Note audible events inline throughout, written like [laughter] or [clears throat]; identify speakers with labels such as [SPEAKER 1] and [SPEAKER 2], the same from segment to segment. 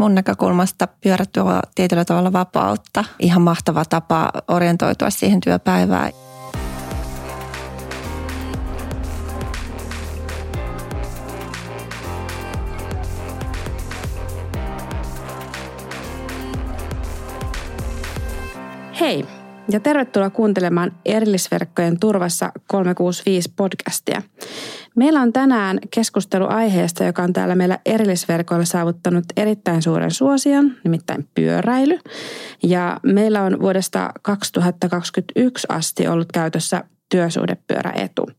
[SPEAKER 1] mun näkökulmasta pyörä tuo tietyllä tavalla vapautta. Ihan mahtava tapa orientoitua siihen työpäivään.
[SPEAKER 2] Ja tervetuloa kuuntelemaan Erillisverkkojen turvassa 365 podcastia. Meillä on tänään keskustelu aiheesta, joka on täällä meillä erillisverkoilla saavuttanut erittäin suuren suosion, nimittäin pyöräily. Ja meillä on vuodesta 2021 asti ollut käytössä työsuhdepyöräetu.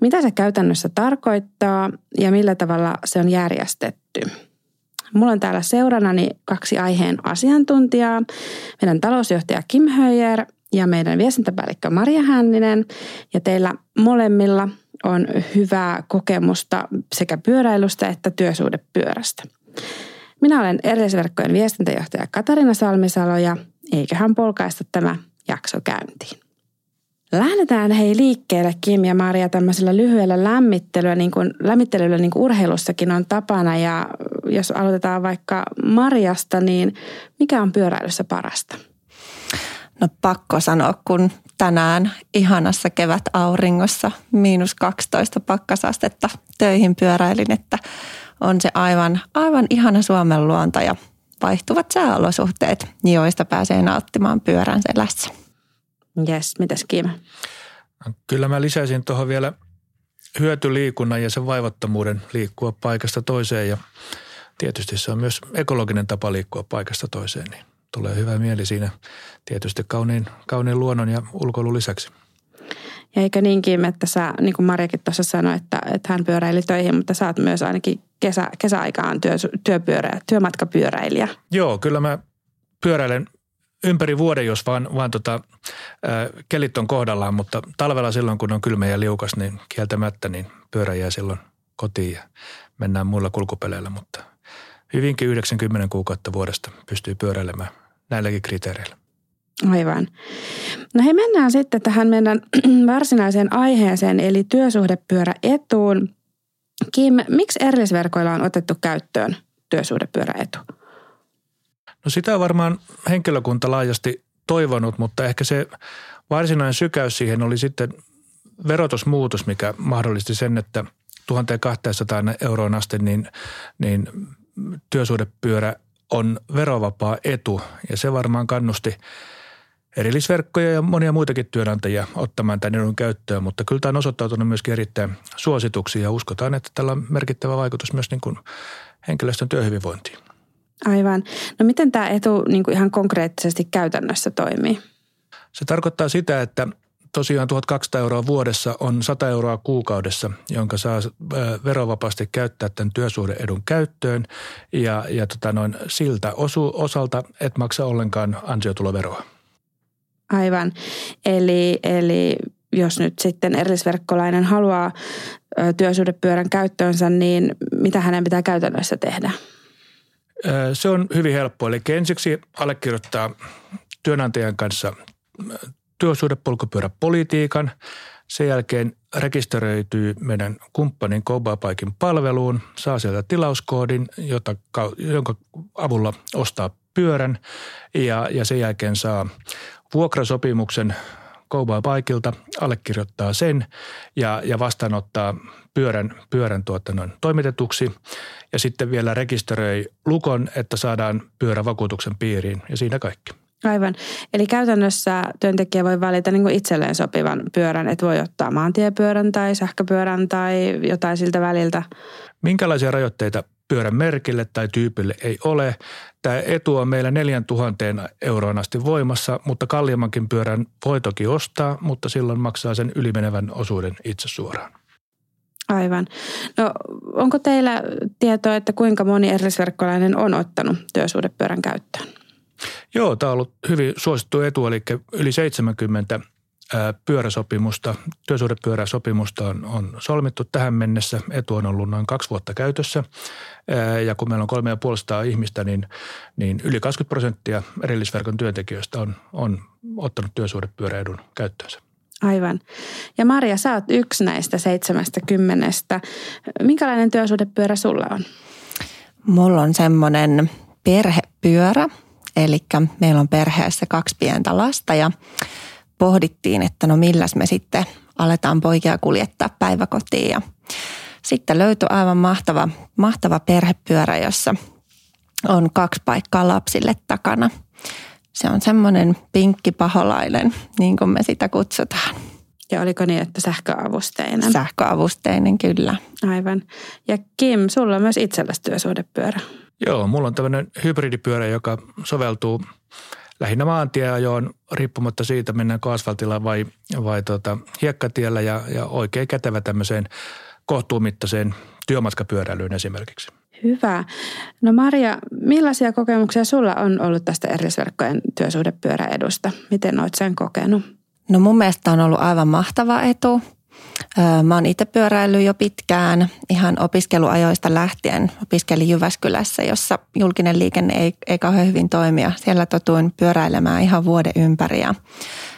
[SPEAKER 2] Mitä se käytännössä tarkoittaa ja millä tavalla se on järjestetty? Mulla on täällä seurannani kaksi aiheen asiantuntijaa. Meidän talousjohtaja Kim Höjer ja meidän viestintäpäällikkö Maria Hänninen. Ja teillä molemmilla on hyvää kokemusta sekä pyöräilystä että työsuhdepyörästä. Minä olen erillisverkkojen viestintäjohtaja Katarina Salmisalo ja eiköhän polkaista tämä jakso käyntiin. Lähdetään hei liikkeelle Kim ja Maria tämmöisellä lyhyellä lämmittelyllä, niin kuin, lämmittelyllä niin kuin urheilussakin on tapana. Ja jos aloitetaan vaikka Marjasta, niin mikä on pyöräilyssä parasta?
[SPEAKER 1] No pakko sanoa, kun tänään ihanassa kevät auringossa miinus 12 pakkasastetta töihin pyöräilin, että on se aivan, aivan ihana Suomen luonto ja vaihtuvat sääolosuhteet, joista pääsee nauttimaan pyörän selässä.
[SPEAKER 2] Jes, mitäs Kim?
[SPEAKER 3] Kyllä mä lisäisin tuohon vielä hyötyliikunnan ja sen vaivattomuuden liikkua paikasta toiseen ja tietysti se on myös ekologinen tapa liikkua paikasta toiseen, niin tulee hyvä mieli siinä tietysti kauniin, kauniin luonnon ja ulkoilun lisäksi.
[SPEAKER 2] Ja eikö niinkin, että sä, niin kuin Marjakin tuossa sanoi, että, että hän pyöräili töihin, mutta sä oot myös ainakin kesä, kesäaikaan työ, työpyörä, työmatkapyöräilijä.
[SPEAKER 3] Joo, kyllä mä pyöräilen ympäri vuoden, jos vaan, vaan tota, ää, kelit on kohdallaan, mutta talvella silloin, kun on kylmä ja liukas, niin kieltämättä niin pyörä jää silloin kotiin ja mennään muilla kulkupeleillä, mutta hyvinkin 90 kuukautta vuodesta pystyy pyöräilemään näilläkin kriteereillä.
[SPEAKER 2] Aivan. No he mennään sitten tähän meidän [clears throat] varsinaiseen aiheeseen, eli työsuhdepyöräetuun. Kim, miksi erillisverkoilla on otettu käyttöön työsuhdepyöräetu?
[SPEAKER 3] No sitä on varmaan henkilökunta laajasti toivonut, mutta ehkä se varsinainen sykäys siihen oli sitten verotusmuutos, mikä mahdollisti sen, että 1200 euroon asti niin, niin työsuhdepyörä on verovapaa etu ja se varmaan kannusti erillisverkkoja ja monia muitakin työnantajia ottamaan tämän edun käyttöön, mutta kyllä tämä on osoittautunut myöskin erittäin suosituksi ja uskotaan, että tällä on merkittävä vaikutus myös niin kuin henkilöstön työhyvinvointiin.
[SPEAKER 2] Aivan. No miten tämä etu niin kuin ihan konkreettisesti käytännössä toimii?
[SPEAKER 3] Se tarkoittaa sitä, että tosiaan 1200 euroa vuodessa on 100 euroa kuukaudessa, jonka saa verovapaasti käyttää tämän työsuhdeedun käyttöön ja, ja tota noin, siltä osu, osalta et maksa ollenkaan ansiotuloveroa.
[SPEAKER 2] Aivan. Eli, eli jos nyt sitten erillisverkkolainen haluaa työsuhdepyörän käyttöönsä, niin mitä hänen pitää käytännössä tehdä?
[SPEAKER 3] Se on hyvin helppo. Eli ensiksi allekirjoittaa työnantajan kanssa työsuhdepolkupyöräpolitiikan. Sen jälkeen rekisteröityy meidän kumppanin Cobapaikin palveluun, saa sieltä tilauskoodin, jota, jonka avulla ostaa pyörän ja, ja sen jälkeen saa vuokrasopimuksen Cobapikilta, allekirjoittaa sen ja, ja vastaanottaa pyörän, pyörän tuota noin, toimitetuksi ja sitten vielä rekisteröi lukon, että saadaan pyörä vakuutuksen piiriin ja siinä kaikki.
[SPEAKER 2] Aivan. Eli käytännössä työntekijä voi valita niin kuin itselleen sopivan pyörän, että voi ottaa maantiepyörän tai sähköpyörän tai jotain siltä väliltä.
[SPEAKER 3] Minkälaisia rajoitteita pyörän merkille tai tyypille ei ole. Tämä etu on meillä 4000 euroon asti voimassa, mutta kalliimmankin pyörän voi toki ostaa, mutta silloin maksaa sen ylimenevän osuuden itse suoraan.
[SPEAKER 2] Aivan. No onko teillä tietoa, että kuinka moni erillisverkkolainen on ottanut työsuhdepyörän käyttöön?
[SPEAKER 3] Joo, tämä on ollut hyvin suosittu etu, eli yli 70 pyöräsopimusta, työsuhdepyöräsopimusta on, on solmittu tähän mennessä. Etu on ollut noin kaksi vuotta käytössä ja kun meillä on kolme ja puolesta ihmistä, niin, niin yli 20 prosenttia erillisverkon työntekijöistä on, on ottanut työsuhdepyöräedun käyttöönsä.
[SPEAKER 2] Aivan. Ja Maria, sä oot yksi näistä 70. Minkälainen työsuhdepyörä sulla on?
[SPEAKER 1] Mulla on semmoinen perhepyörä, eli meillä on perheessä kaksi pientä lasta ja pohdittiin, että no milläs me sitten aletaan poikia kuljettaa päiväkotiin ja sitten löytyi aivan mahtava, mahtava perhepyörä, jossa on kaksi paikkaa lapsille takana. Se on semmoinen pinkki paholainen, niin kuin me sitä kutsutaan.
[SPEAKER 2] Ja oliko niin, että sähköavusteinen?
[SPEAKER 1] Sähköavusteinen, kyllä.
[SPEAKER 2] Aivan. Ja Kim, sulla on myös itselläsi työsuhdepyörä.
[SPEAKER 3] Joo, mulla on tämmöinen hybridipyörä, joka soveltuu lähinnä maantieajoon riippumatta siitä, mennäänkö asfaltilla vai, vai tota, hiekkatiellä ja, ja oikein kätevä tämmöiseen kohtuumittaiseen työmatkapyöräilyyn esimerkiksi.
[SPEAKER 2] Hyvä. No Maria, millaisia kokemuksia sulla on ollut tästä erillisverkkojen työsuhdepyöräedusta? Miten olet sen kokenut?
[SPEAKER 1] No mun mielestä on ollut aivan mahtava etu. Mä oon itse pyöräillyt jo pitkään, ihan opiskeluajoista lähtien. Opiskelin Jyväskylässä, jossa julkinen liikenne ei, ei kauhean hyvin toimia. Siellä totuin pyöräilemään ihan vuoden ympäri. Ja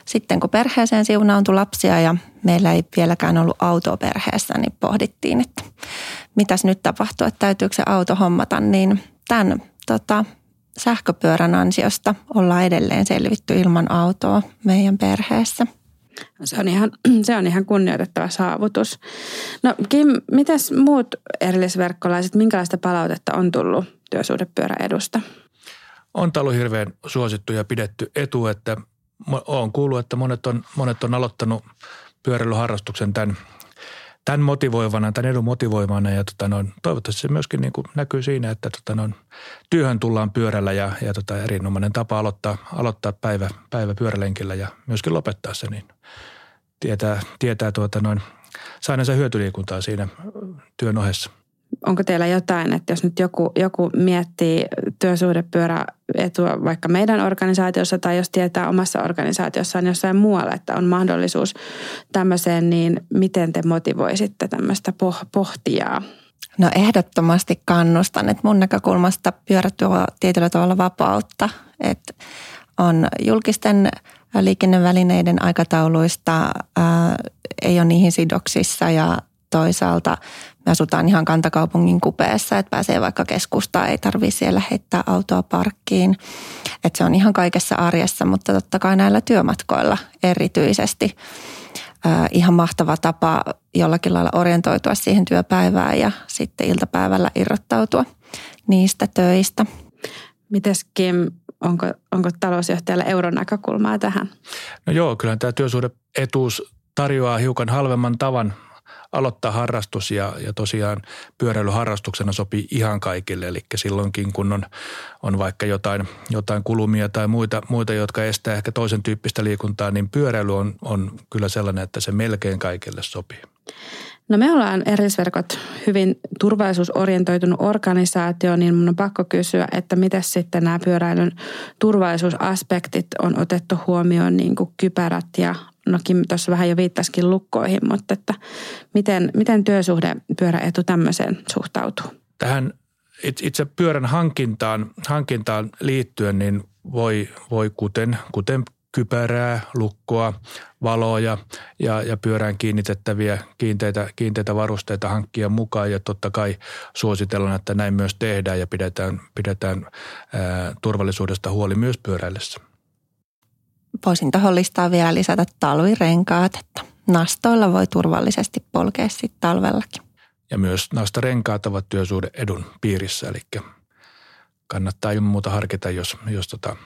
[SPEAKER 1] sitten kun perheeseen siunauntui lapsia ja meillä ei vieläkään ollut autoa perheessä, niin pohdittiin, että mitäs nyt tapahtuu, että täytyykö se auto hommata. Niin tämän tota, sähköpyörän ansiosta ollaan edelleen selvitty ilman autoa meidän perheessä.
[SPEAKER 2] Se on ihan, [clears throat] se on ihan kunnioitettava saavutus. No Kim, mitäs muut erillisverkkolaiset, minkälaista palautetta on tullut työsuhdepyöräedusta?
[SPEAKER 3] On ollut hirveän suosittu ja pidetty etu, että olen kuullut, että monet on, monet on aloittanut pyöräilyharrastuksen tämän tämän motivoivana, tämän edun motivoivana ja tota noin, toivottavasti se myöskin niin kuin näkyy siinä, että tota noin, työhön tullaan pyörällä ja, ja tota erinomainen tapa aloittaa, aloittaa päivä, päivä pyörälenkillä ja myöskin lopettaa se, niin tietää, tietää tuota noin, saineensa hyötyliikuntaa siinä työn ohessa
[SPEAKER 2] onko teillä jotain, että jos nyt joku, joku miettii työsuhdepyöräetua vaikka meidän organisaatiossa tai jos tietää omassa organisaatiossaan jossain muualla, että on mahdollisuus tämmöiseen, niin miten te motivoisitte tämmöistä pohtijaa?
[SPEAKER 1] No ehdottomasti kannustan, että mun näkökulmasta pyörä tuo tietyllä tavalla vapautta, että on julkisten liikennevälineiden aikatauluista, ää, ei ole niihin sidoksissa ja toisaalta me asutaan ihan kantakaupungin kupeessa, että pääsee vaikka keskustaan, ei tarvitse siellä heittää autoa parkkiin. Että se on ihan kaikessa arjessa, mutta totta kai näillä työmatkoilla erityisesti äh, ihan mahtava tapa jollakin lailla orientoitua siihen työpäivään ja sitten iltapäivällä irrottautua niistä töistä.
[SPEAKER 2] Mites Kim, onko, onko talousjohtajalla euron näkökulmaa tähän?
[SPEAKER 3] No joo, kyllä tämä työsuhdeetuus tarjoaa hiukan halvemman tavan aloittaa harrastus ja, ja tosiaan pyöräilyharrastuksena sopii ihan kaikille. Eli silloinkin kun on, on vaikka jotain, jotain kulumia tai muita, muita, jotka estää ehkä toisen tyyppistä liikuntaa, niin pyöräily on, on kyllä sellainen, että se melkein kaikille sopii.
[SPEAKER 2] No me ollaan erillisverkot hyvin turvallisuusorientoitunut organisaatio, niin mun on pakko kysyä, että miten sitten nämä pyöräilyn turvallisuusaspektit on otettu huomioon, niin kuin kypärät ja no Kim tuossa vähän jo viittasikin lukkoihin, mutta että miten, miten työsuhde pyöräetu tämmöiseen suhtautuu?
[SPEAKER 3] Tähän itse pyörän hankintaan, hankintaan liittyen, niin voi, voi kuten, kuten kypärää, lukkoa, valoja ja, ja pyörään kiinnitettäviä kiinteitä, kiinteitä varusteita hankkia mukaan. Ja totta kai suositellaan, että näin myös tehdään ja pidetään, pidetään ää, turvallisuudesta huoli myös pyöräillessä
[SPEAKER 1] voisin tuohon listaan vielä lisätä talvirenkaat, että nastoilla voi turvallisesti polkea sitten talvellakin.
[SPEAKER 3] Ja myös nastarenkaat ovat työsuhde edun piirissä, eli kannattaa ilman muuta harkita, jos, jos tota,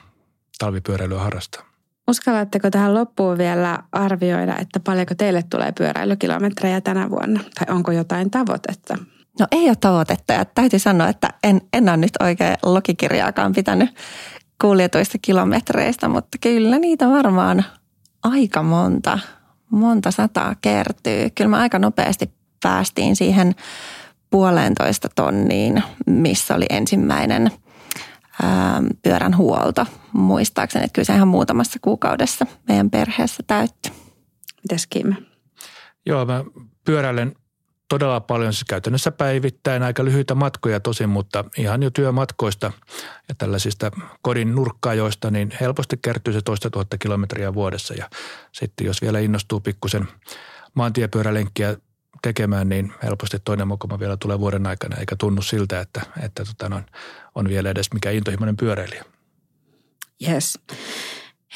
[SPEAKER 3] talvipyöräilyä harrastaa.
[SPEAKER 2] Uskallatteko tähän loppuun vielä arvioida, että paljonko teille tulee pyöräilykilometrejä tänä vuonna? Tai onko jotain tavoitetta?
[SPEAKER 1] No ei ole tavoitetta ja täytyy sanoa, että en, en ole nyt oikein logikirjaakaan pitänyt kuljetuista kilometreistä, mutta kyllä niitä varmaan aika monta, monta sataa kertyy. Kyllä me aika nopeasti päästiin siihen puolentoista tonniin, missä oli ensimmäinen ää, pyörän huolto. Muistaakseni, että kyllä se ihan muutamassa kuukaudessa meidän perheessä täyttyi.
[SPEAKER 2] Mitäs Kim?
[SPEAKER 3] Joo, mä pyöräilen todella paljon, siis käytännössä päivittäin aika lyhyitä matkoja tosin, mutta ihan jo työmatkoista ja tällaisista kodin nurkkaajoista, niin helposti kertyy se toista tuhatta kilometriä vuodessa. Ja sitten jos vielä innostuu pikkusen maantiepyörälenkkiä tekemään, niin helposti toinen mokoma vielä tulee vuoden aikana, eikä tunnu siltä, että, että tota noin, on vielä edes mikä intohimoinen pyöräilijä.
[SPEAKER 2] Yes.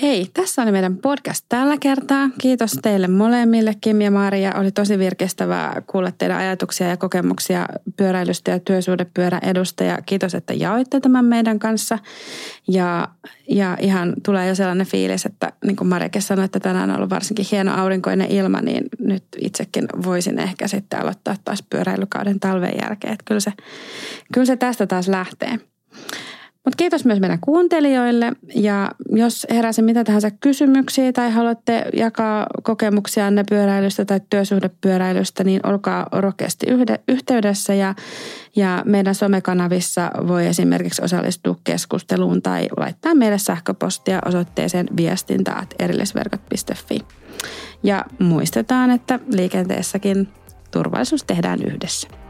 [SPEAKER 2] Hei, tässä oli meidän podcast tällä kertaa. Kiitos teille molemmille, Kim ja Maria. Oli tosi virkistävää kuulla teidän ajatuksia ja kokemuksia pyöräilystä ja työsuhdepyörän edustaja. Kiitos, että jaoitte tämän meidän kanssa. Ja, ja ihan tulee jo sellainen fiilis, että niin kuin Mariakin sanoi, että tänään on ollut varsinkin hieno aurinkoinen ilma, niin nyt itsekin voisin ehkä sitten aloittaa taas pyöräilykauden talven jälkeen. Että kyllä se, kyllä se tästä taas lähtee. Mutta kiitos myös meidän kuuntelijoille ja jos heräsi mitä tahansa kysymyksiä tai haluatte jakaa kokemuksianne pyöräilystä tai työsuhdepyöräilystä, niin olkaa rohkeasti yhteydessä ja, ja meidän somekanavissa voi esimerkiksi osallistua keskusteluun tai laittaa meille sähköpostia osoitteeseen viestintäät erillisverkot.fi. Ja muistetaan, että liikenteessäkin turvallisuus tehdään yhdessä.